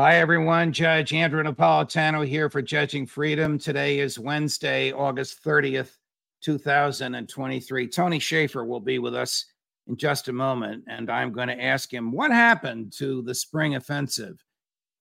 Hi, everyone. Judge Andrew Napolitano here for Judging Freedom. Today is Wednesday, August 30th, 2023. Tony Shaffer will be with us in just a moment, and I'm going to ask him what happened to the spring offensive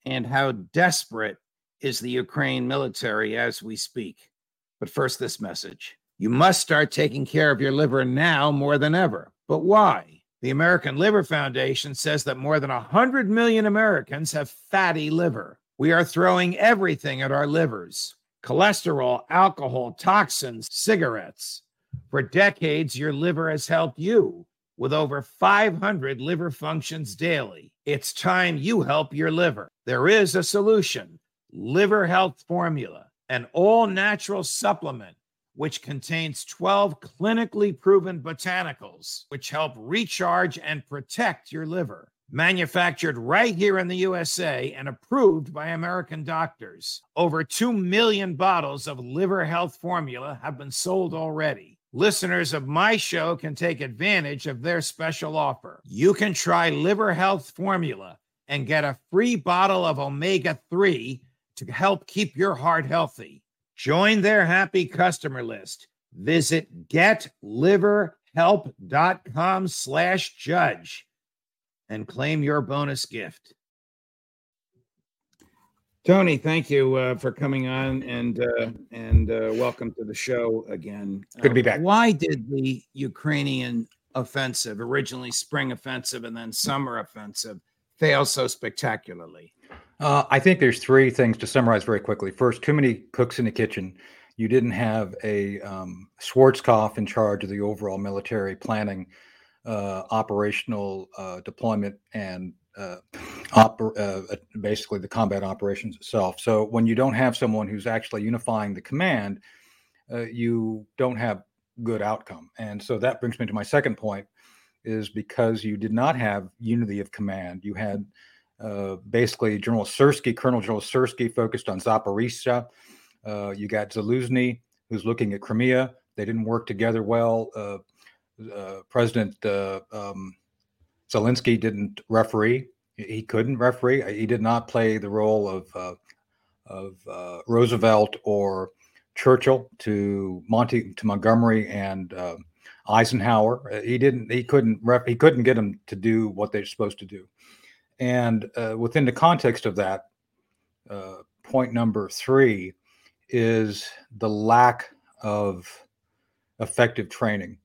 and how desperate is the Ukraine military as we speak. But first, this message you must start taking care of your liver now more than ever. But why? The American Liver Foundation says that more than 100 million Americans have fatty liver. We are throwing everything at our livers cholesterol, alcohol, toxins, cigarettes. For decades, your liver has helped you with over 500 liver functions daily. It's time you help your liver. There is a solution Liver Health Formula, an all natural supplement which contains 12 clinically proven botanicals, which help recharge and protect your liver. Manufactured right here in the USA and approved by American doctors. Over 2 million bottles of liver health formula have been sold already. Listeners of my show can take advantage of their special offer. You can try liver health formula and get a free bottle of omega 3 to help keep your heart healthy. Join their happy customer list. Visit getliverhelp.com slash judge and claim your bonus gift. Tony, thank you uh, for coming on and uh, and uh, welcome to the show again. Good to be back. Why did the Ukrainian offensive, originally spring offensive and then summer offensive, fail so spectacularly? Uh, I think there's three things to summarize very quickly. First, too many cooks in the kitchen. You didn't have a um, Schwarzkopf in charge of the overall military planning, uh, operational uh, deployment, and uh, oper- uh, basically the combat operations itself. So when you don't have someone who's actually unifying the command, uh, you don't have good outcome. And so that brings me to my second point: is because you did not have unity of command. You had basically, General Syrskyi, Colonel General Syrskyi, focused on Zaporizhia. Uh, you got Zaluzhny, who's looking at Crimea. They didn't work together well. Uh, uh President uh, um, Zelensky didn't referee. He couldn't referee. He did not play the role of of Roosevelt or Churchill to Monty to Montgomery and Eisenhower. He didn't. He couldn't. Ref, he couldn't get them to do what they're supposed to do. And uh, within the context of that, uh, point number three is the lack of effective training.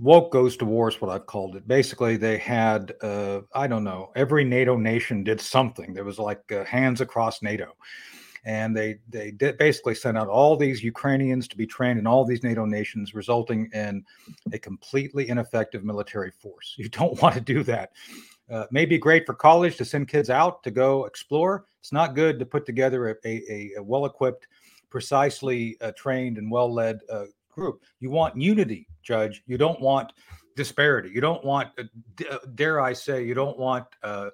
Woke goes to war is what I've called it. Basically, they had, uh, I don't know, every NATO nation did something. There was like uh, hands across NATO. And they, they did basically sent out all these Ukrainians to be trained in all these NATO nations, resulting in a completely ineffective military force. You don't want to do that. Uh, may be great for college to send kids out to go explore. It's not good to put together a, a, a well equipped, precisely uh, trained, and well led uh, group. You want unity, Judge. You don't want disparity. You don't want, uh, uh, dare I say, you don't want uh,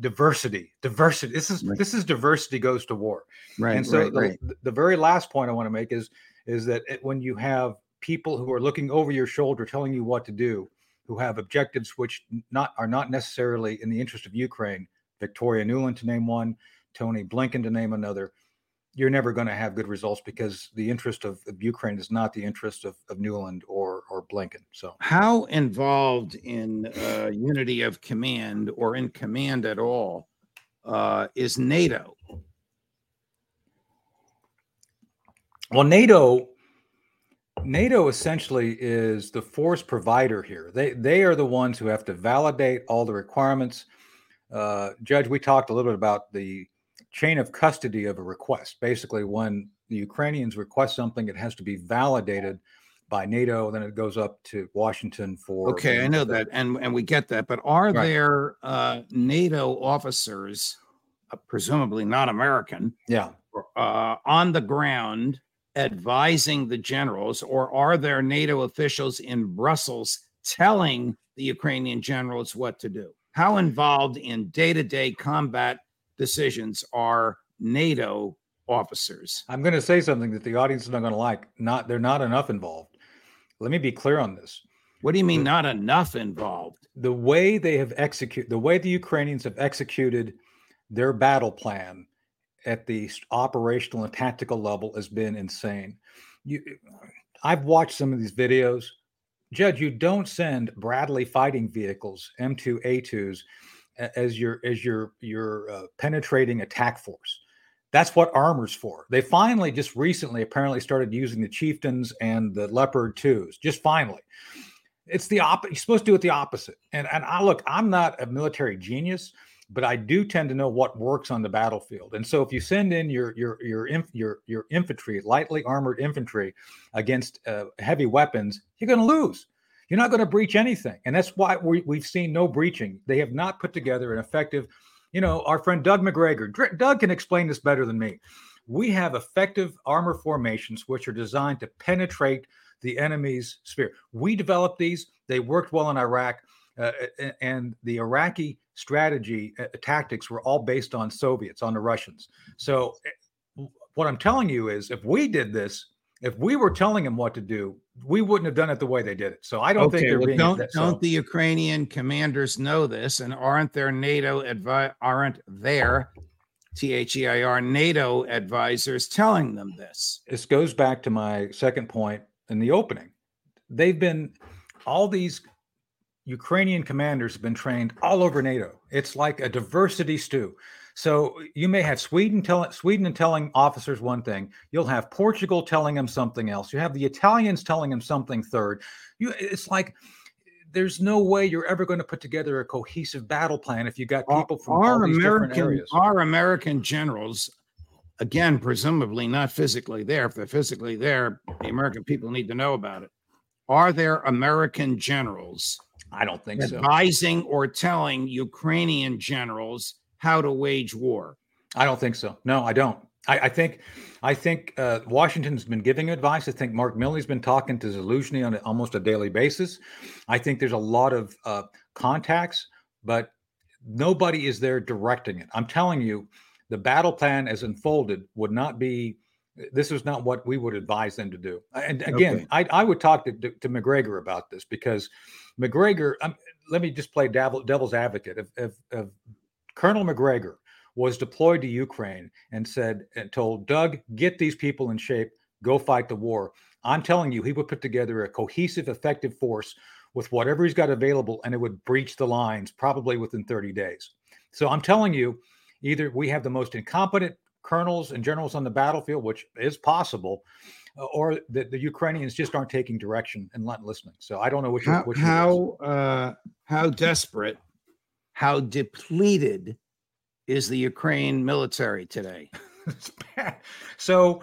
diversity. Diversity. This is right. this is diversity goes to war. Right. And so right, the, right. the very last point I want to make is is that it, when you have people who are looking over your shoulder telling you what to do who have objectives which not are not necessarily in the interest of Ukraine. Victoria Nuland to name one, Tony Blinken to name another. You're never going to have good results because the interest of, of, Ukraine is not the interest of, of Nuland or or or Blinken. So, how involved in uh, unity of command or in command at all uh, is NATO? Well, NATO NATO essentially is the force provider here. They they are the ones who have to validate all the requirements. Uh, Judge, we talked a little bit about the chain of custody of a request. Basically, when the Ukrainians request something, it has to be validated by NATO. Then it goes up to Washington for. Okay, I know that, and and we get that. But are right. there uh, NATO officers, uh, presumably not American, yeah, uh, on the ground advising the generals, or are there NATO officials in Brussels telling the Ukrainian generals what to do? How involved in day to day combat decisions are NATO officers? I'm going to say something that the audience is not going to like. Not they're not enough involved. Let me be clear on this. What do you mean not enough involved? The way they have executed, the way the Ukrainians have executed their battle plan at the operational and tactical level has been insane. You, I've watched some of these videos. Judge, you don't send Bradley fighting vehicles, M2A2s, as your as your your uh, penetrating attack force. That's what armor's for. They finally just recently apparently started using the chieftains and the leopard twos. Just finally. It's the opposite. You're supposed to do it the opposite. And and I look, I'm not a military genius, but I do tend to know what works on the battlefield. And so if you send in your your your your your infantry, lightly armored infantry against uh, heavy weapons, you're going to lose. You're not going to breach anything, and that's why we, we've seen no breaching. They have not put together an effective. You know, our friend Doug Macgregor. Doug can explain this better than me. We have effective armor formations which are designed to penetrate the enemy's sphere. We developed these. They worked well in Iraq, uh, and the Iraqi strategy uh, tactics were all based on Soviets, on the Russians. So eh, what I'm telling you is if we did this, if we were telling them what to do, we wouldn't have done it the way they did it. So I don't okay, think they're well, being don't that, don't the Ukrainian commanders know this and aren't there NATO advi- aren't there T H E I R NATO advisors telling them this? This goes back to my second point in the opening. They've been all these Ukrainian commanders have been trained all over NATO. It's like a diversity stew. So you may have Sweden telling Sweden and telling officers one thing. You'll have Portugal telling them something else. You have the Italians telling them something third. You, it's like there's no way you're ever going to put together a cohesive battle plan if you got people from our all these American, different areas. Our American generals, again, presumably not physically there. If they're physically there, the American people need to know about it. Are there American generals I don't think advising so. Advising or telling Ukrainian generals how to wage war. I don't think so. No, I don't. I, I think, I think uh, Washington's been giving advice. I think Mark Milley's been talking to Zaluzhny on almost a daily basis. I think there's a lot of uh, contacts, but nobody is there directing it. I'm telling you, the battle plan as unfolded would not be this is not what we would advise them to do. And again, okay. I, I would talk to, to, to, Macgregor about this because Macgregor, um, let me just play devil, devil's advocate. If, if, if, Colonel Macgregor was deployed to Ukraine and said and told Doug, get these people in shape, go fight the war. I'm telling you, he would put together a cohesive, effective force with whatever he's got available, and it would breach the lines probably within 30 days. So I'm telling you, either we have the most incompetent colonels and generals on the battlefield, which is possible, or the, the Ukrainians just aren't taking direction and not listening. So I don't know which how how uh, how desperate, how depleted is the Ukraine military today? so.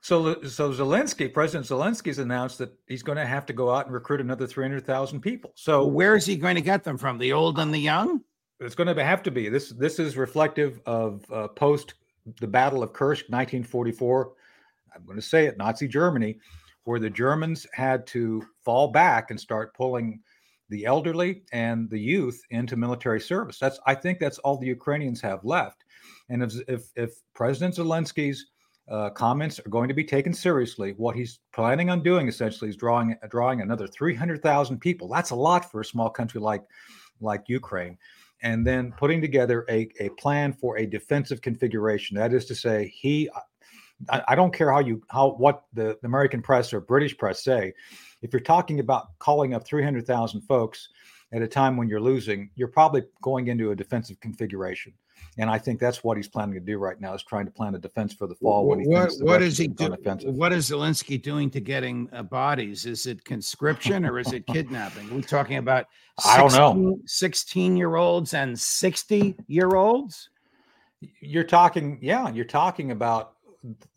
So, so Zelensky, President Zelensky's announced that he's going to have to go out and recruit another 300,000 people. So, well, where is he going to get them from? The old and the young? It's going to have to be. This this is reflective of uh, post the Battle of Kursk, 1944. I'm going to say it, Nazi Germany, where the Germans had to fall back and start pulling the elderly and the youth into military service. That's I think that's all the Ukrainians have left. And if if, if President Zelensky's uh, comments are going to be taken seriously, what he's planning on doing essentially is drawing drawing another 300,000 people. That's a lot for a small country like like Ukraine and then putting together a, a plan for a defensive configuration. That is to say, he, I, I don't care how you how what the, the American press or British press say, if you're talking about calling up 300,000 folks at a time when you're losing, you're probably going into a defensive configuration. And I think that's what he's planning to do right now is trying to plan a defense for the fall. What, when he what, what is he doing? What is Zelensky doing to getting uh, bodies? Is it conscription or is it kidnapping? We're talking about I don't know. 16 year olds and 60 year olds. You're talking, yeah, you're talking about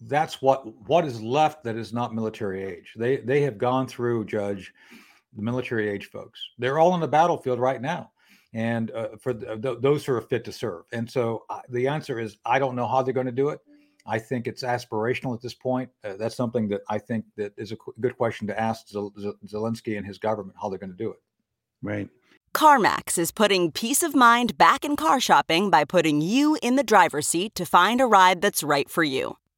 that's what what is left that is not military age. They they have gone through, Judge, the military age folks. They're all on the battlefield right now, and uh, for th- th- those who are fit to serve. And so uh, the answer is, I don't know how they're going to do it. I think it's aspirational at this point. Uh, that's something that I think that is a qu- good question to ask Zel- Zel- Zelensky and his government how they're going to do it. Right. CarMax is putting peace of mind back in car shopping by putting you in the driver's seat to find a ride that's right for you.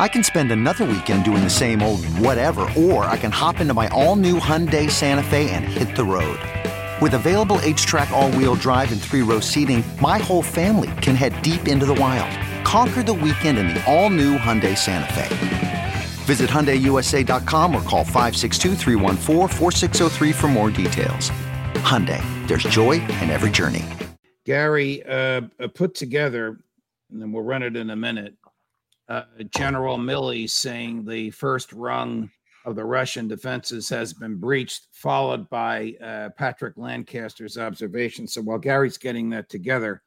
I can spend another weekend doing the same old whatever, or I can hop into my all new Hyundai Santa Fe and hit the road. With available HTRAC, all wheel drive, and three row seating, my whole family can head deep into the wild. Conquer the weekend in the all new Hyundai Santa Fe. Visit HyundaiUSA.com or call 562-314-4603 for more details. Hyundai, there's joy in every journey. Gary uh, uh, put together, and then we'll run it in a minute. Uh, General Milley saying the first rung of the Russian defenses has been breached, followed by uh, Patrick Lancaster's observation. So while Gary's getting that together,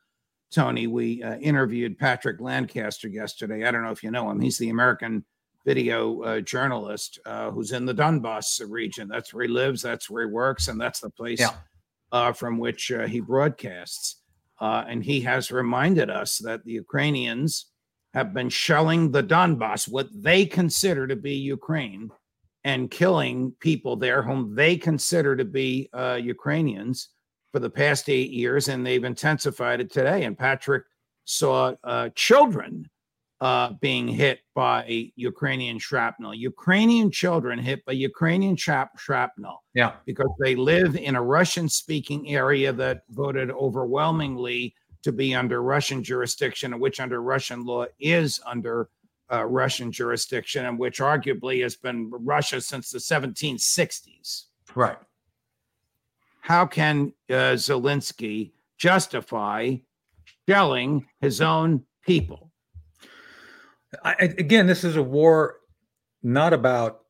Tony, we uh, interviewed Patrick Lancaster yesterday. I don't know if you know him. He's the American video uh, journalist uh, who's in the Donbass region. That's where he lives, that's where he works, and that's the place Yeah. uh, from which uh, he broadcasts. Uh, and he has reminded us that the Ukrainians have been shelling the Donbass, what they consider to be Ukraine, and killing people there whom they consider to be uh, Ukrainians for the past eight years, and they've intensified it today. And Patrick saw uh, children uh, being hit by Ukrainian shrapnel, Ukrainian children hit by Ukrainian shrap- shrapnel Yeah. because they live in a Russian speaking area that voted overwhelmingly to be under Russian jurisdiction, and which under Russian law is under uh, Russian jurisdiction, and which arguably has been Russia since the 1760s. Right. How can uh, Zelensky justify shelling his own people? I, I- again, this is a war not about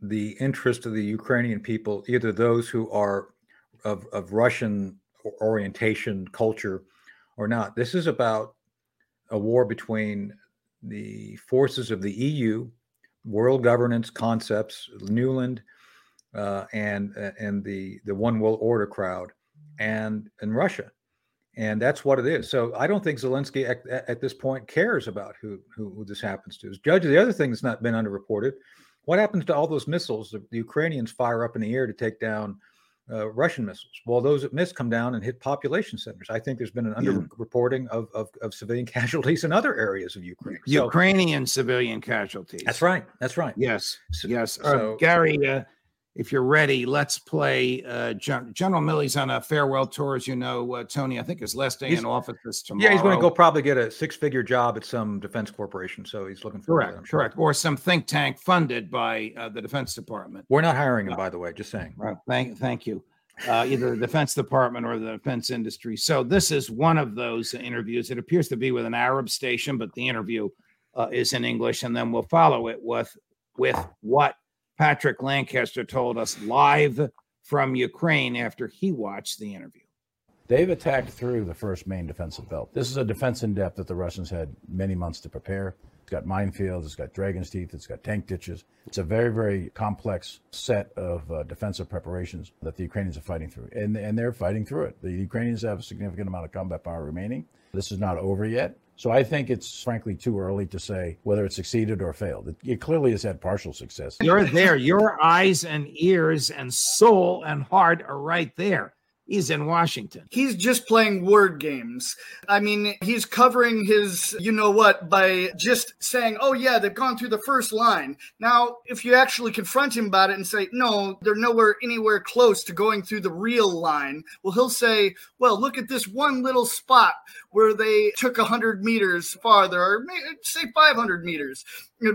the interest of the Ukrainian people, either those who are of, of Russian orientation, culture, or not. This is about a war between the forces of the EU, world governance concepts, Nuland, uh, and uh, and the the one world order crowd, and and Russia and that's what it is. So I don't think Zelensky at, at- this point cares about who, who who this happens to. Judge, the other thing that's not been underreported: what happens to all those missiles the Ukrainians fire up in the air to take down uh, Russian missiles? Well, those that miss come down and hit population centers. I think there's been an underreporting of, of of civilian casualties in other areas of Ukraine. So- Ukrainian civilian casualties. that's right. That's right. Yes, So- yes. Uh, Gary, uh, if you're ready, let's play. Uh, Gen- General Milley's on a farewell tour, as you know, uh, Tony. I think his last day He's- in office is tomorrow. Yeah, he's going to go probably get a six-figure job at some defense corporation. So he's looking for Correct, that. Sure. correct. Or some think tank funded by uh, the Defense Department. We're not hiring him, by the way. Just saying. Right. Thank, thank you. Uh, either the Defense Department or the defense industry. So this is one of those interviews. It appears to be with an Arab station, but the interview uh, is in English, and then we'll follow it with with what Patrick Lancaster told us live from Ukraine after he watched the interview. They've attacked through the first main defensive belt. This is a defense in depth that the Russians had many months to prepare. It's got minefields, it's got dragon's teeth, it's got tank ditches. It's a very, very complex set of uh, defensive preparations that the Ukrainians are fighting through. And, and they're fighting through it. The Ukrainians have a significant amount of combat power remaining. This is not over yet. So I think it's frankly too early to say whether it succeeded or failed. It, it clearly has had partial success. You're there. Your eyes and ears and soul and heart are right there. He's in Washington. He's just playing word games. I mean, he's covering his you know what by just saying, oh, yeah, they've gone through the first line. Now, if you actually confront him about it and say, no, they're nowhere anywhere close to going through the real line, well, he'll say, well, look at this one little spot where they took 100 meters farther, or say 500 meters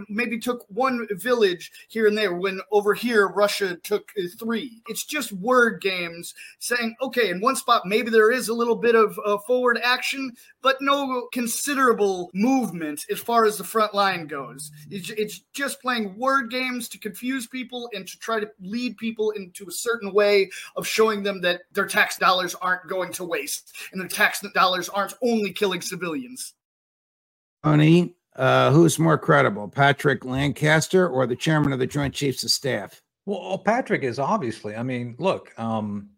maybe took one village here and there when over here Russia took three. It's just word games saying, okay, in one spot, maybe there is a little bit of uh, forward action, but no considerable movement as far as the front line goes. It's, it's just playing word games to confuse people and to try to lead people into a certain way of showing them that their tax dollars aren't going to waste and their tax dollars aren't only killing civilians. Tony, uh, who's more credible, Patrick Lancaster or the chairman of the Joint Chiefs of Staff? Well, Patrick is obviously. I mean, look, um,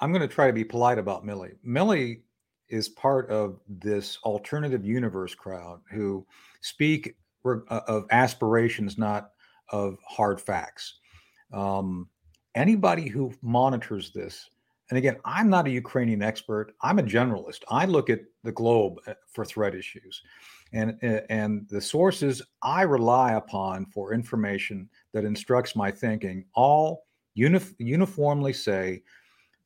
I'm going to try to be polite about Milley. Milley is part of this alternative universe crowd who speak uh, of aspirations, not of hard facts. Um, anybody who monitors this, and again, I'm not a Ukrainian expert. I'm a generalist. I look at the globe uh, for threat issues and uh, and the sources I rely upon for information that instructs my thinking all uni- uniformly say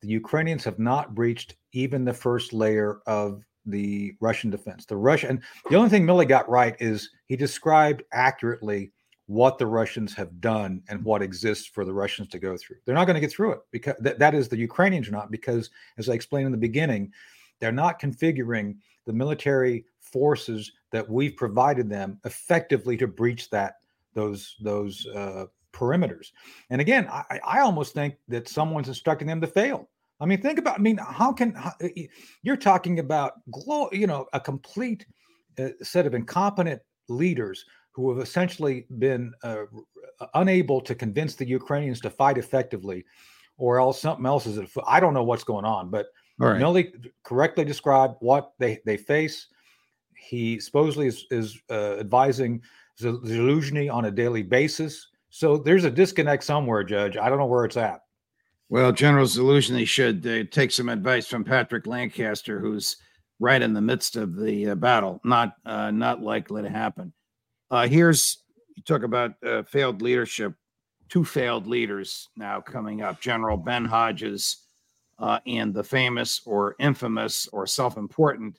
the Ukrainians have not breached even the first layer of the Russian defense. The Russian the only thing Milley got right is he described accurately what the Russians have done and what exists for the Russians to go through. They're not going to get through it because th- that is the Ukrainians are not because as I explained in the beginning, they're not configuring the military forces that we've provided them effectively to breach that those those uh, perimeters. And again, I, I almost think that someone's instructing them to fail. I mean, think about. I mean, how can how, you're talking about you know a complete uh, set of incompetent leaders who have essentially been uh, unable to convince the Ukrainians to fight effectively, or else something else is. I don't know what's going on, but right. Milley correctly described what they they face he supposedly is, is uh, advising Zelensky on a daily basis. So there's a disconnect somewhere, Judge. I don't know where it's at. Well, General Zelensky should uh, take some advice from Patrick Lancaster, who's right in the midst of the uh, battle. Not uh, not likely to happen. Uh, here's you talk about uh, failed leadership. Two failed leaders now coming up: General Ben Hodges and the famous or infamous or self-important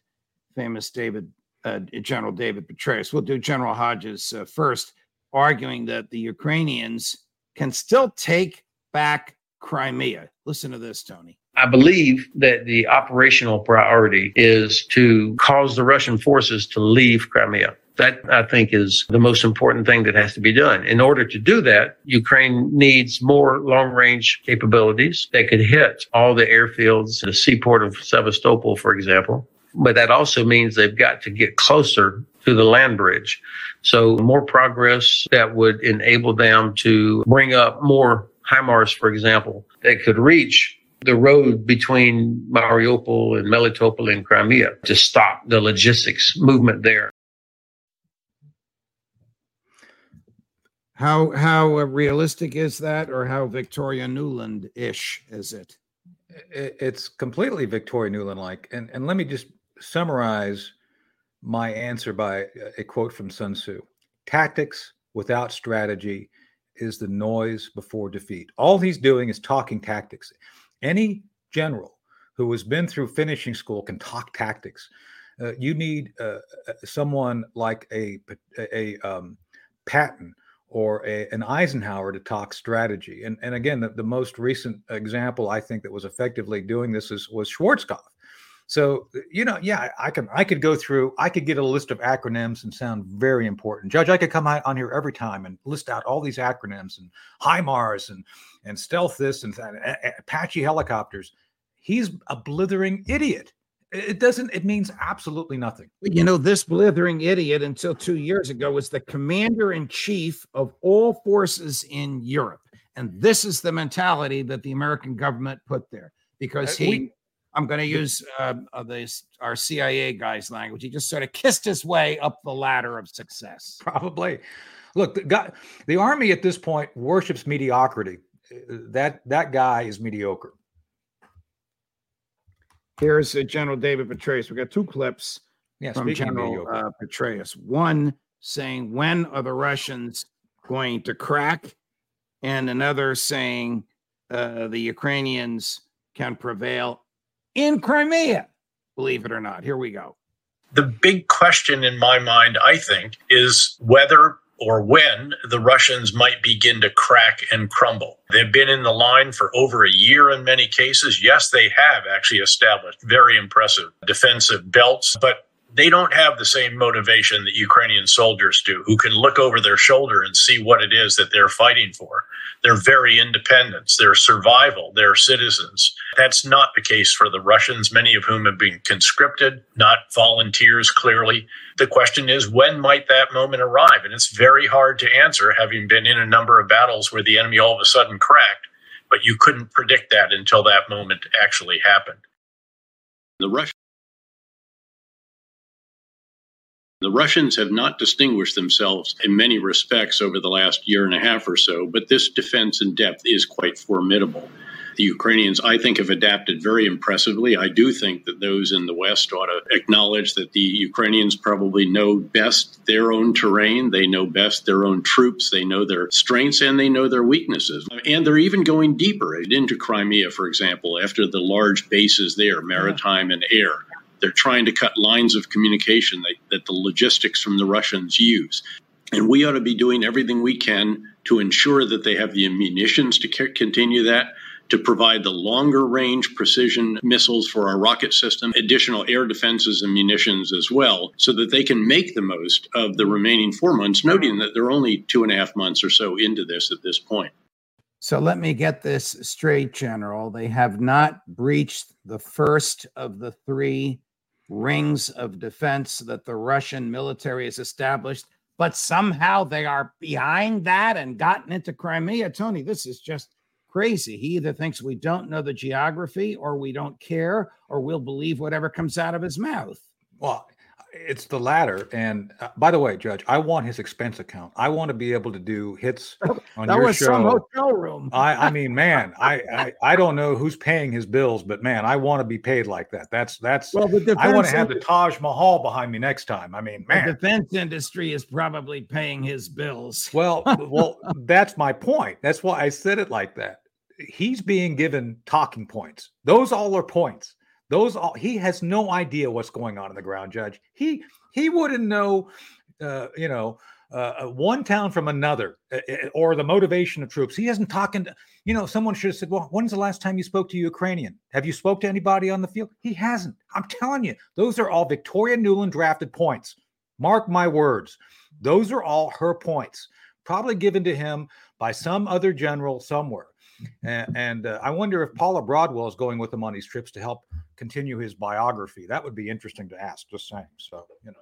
famous David uh, General David Petraeus. We'll do General Hodges uh, first, arguing that the Ukrainians can still take back Crimea. Listen to this, Tony. I believe that the operational priority is to cause the Russian forces to leave Crimea. That I think is the most important thing that has to be done. In order to do that, Ukraine needs more long range capabilities that could hit all the airfields, the seaport of Sevastopol, for example, but that also means they've got to get closer to the land bridge. So more progress that would enable them to bring up more HIMARS, for example, that could reach the road between Mariupol and Melitopol and Crimea to stop the logistics movement there. How how uh, realistic is that, or how Victoria Nuland ish is it? It's completely Victoria Nuland like, and and let me just summarize my answer by a quote from Sun Tzu Tactics without strategy is the noise before defeat. All he's doing is talking tactics. Any general who has been through finishing school can talk tactics. Uh, you need uh, uh someone like a a, um, Patton or a, an Eisenhower to talk strategy. And and again, the, the most recent example I think that was effectively doing this is was Schwarzkopf. So you know, yeah, I can I could go through. I could get a list of acronyms and sound very important. Judge, I could come on here every time and list out all these acronyms and HIMARS and and stealth this and that, Apache helicopters. He's a blithering idiot. It doesn't. It means absolutely nothing. You know, this blithering idiot until two years ago was the commander in chief of all forces in Europe, and this is the mentality that the American government put there because uh, he. We, I'm going to use uh, uh, this, our CIA guy's language. He just sort of kissed his way up the ladder of success. Probably. Look, the, guy, the army at this point worships mediocrity. That that guy is mediocre. Here's uh, General David Petraeus. We got two clips yeah, from General uh, Petraeus. One saying, "When are the Russians going to crack?" and another saying, uh, "The Ukrainians can prevail in Crimea." Believe it or not, here we go. The big question in my mind, I think, is whether or when the Russians might begin to crack and crumble. They've been in the line for over a year in many cases. Yes, they have actually established very impressive defensive belts, but they don't have the same motivation that Ukrainian soldiers do, who can look over their shoulder and see what it is that they're fighting for. They're very independent, their survival, their citizens. That's not the case for the Russians, many of whom have been conscripted, not volunteers clearly. The question is, when might that moment arrive? And it's very hard to answer, having been in a number of battles where the enemy all of a sudden cracked, but you couldn't predict that until that moment actually happened. The Russians The Russians have not distinguished themselves in many respects over the last year and a half or so, but this defense in depth is quite formidable. The Ukrainians, I think, have adapted very impressively. I do think that those in the West ought to acknowledge that the Ukrainians probably know best their own terrain. They know best their own troops. They know their strengths and they know their weaknesses. And they're even going deeper into Crimea, for example, after the large bases there, maritime and air. They're trying to cut lines of communication that, that the logistics from the Russians use. And we ought to be doing everything we can to ensure that they have the munitions to continue that, to provide the longer range precision missiles for our rocket system, additional air defenses and munitions as well, so that they can make the most of the remaining four months, noting that they're only two and a half months or so into this at this point. So let me get this straight, General. They have not breached the first of the three rings of defense that the Russian military has established, but somehow they are behind that and gotten into Crimea. Tony, this is just crazy. He either thinks we don't know the geography or we don't care or we'll believe whatever comes out of his mouth. Well, it's the latter. And uh, by the way, Judge, I want his expense account. I want to be able to do hits on that your was show. some hotel room. I, I mean, man, I, I I don't know who's paying his bills, but man, I want to be paid like that. That's that's. Well, the defense I want to have the Taj Mahal behind me next time. I mean, man, The defense industry is probably paying his bills. Well, well, that's my point. That's why I said it like that. He's being given talking points. Those all are points. Those all he has no idea what's going on in the ground, Judge. He he wouldn't know, uh, you know, uh, one town from another uh, uh, or the motivation of troops. He isn't talking to, you know, someone should have said, well, when's the last time you spoke to Ukrainian? Have you spoke to anybody on the field? He hasn't. I'm telling you, those are all Victoria Nuland drafted points. Mark my words. Those are all her points, probably given to him by some other general somewhere. And, and uh, I wonder if Paula Broadwell is going with him on these trips to help continue his biography. That would be interesting to ask. Just saying. So you know.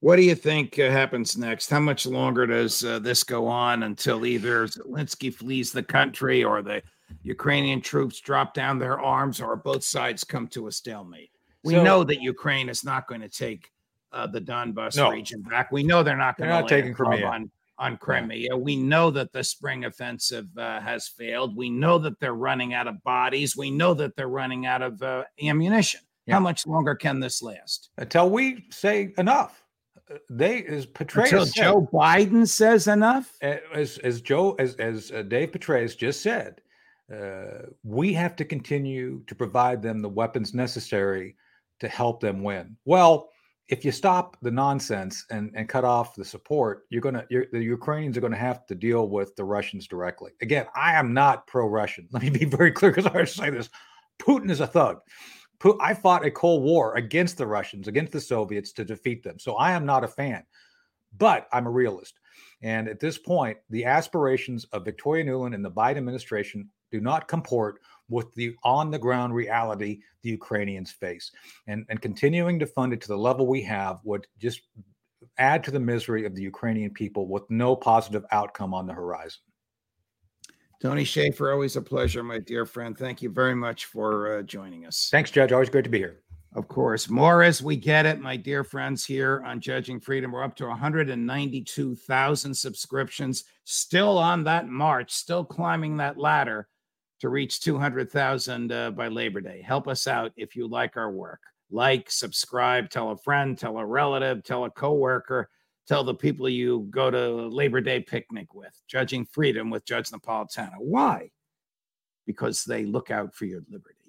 What do you think uh, happens next? How much longer does uh, this go on until either Zelensky flees the country or the Ukrainian troops drop down their arms or both sides come to a stalemate? We So- know that Ukraine is not going to take uh, the Donbas No. region back. We know they're not going to taking Crimea. on on Crimea. We know that the spring offensive uh, has failed. We know that they're running out of bodies. We know that they're running out of uh, ammunition. Yeah. How much longer can this last? Until we say enough. They as Petraeus Until said, Joe Biden says enough? as as Joe as as uh, Dave Petraeus just said, uh, we have to continue to provide them the weapons necessary to help them win. Well, if you stop the nonsense and and cut off the support, you're gonna you're, the Ukrainians are to have to deal with the Russians directly. Again, I am not pro-Russian. Let me be very clear because I always say this: Putin is a thug. I fought a Cold War against the Russians, against the Soviets to defeat them. So I am not a fan, but I'm a realist. And at this point, the aspirations of Victoria Nuland and the Biden administration do not comport with the on the ground reality the Ukrainians face. And, and continuing to fund it to the level we have would just add to the misery of the Ukrainian people with no positive outcome on the horizon. Tony Shaffer, always a pleasure, my dear friend. Thank you very much for uh, joining us. Thanks, Judge. Always great to be here. Of course. More as we get it, my dear friends here on Judging Freedom. We're up to 192,000 subscriptions, still on that march, still climbing that ladder to reach 200,000 uh, by Labor Day. Help us out if you like our work. Like, subscribe, tell a friend, tell a relative, tell a coworker, tell the people you go to Labor Day picnic with. Judging Freedom with Judge Napolitano. Why? Because they look out for your liberty.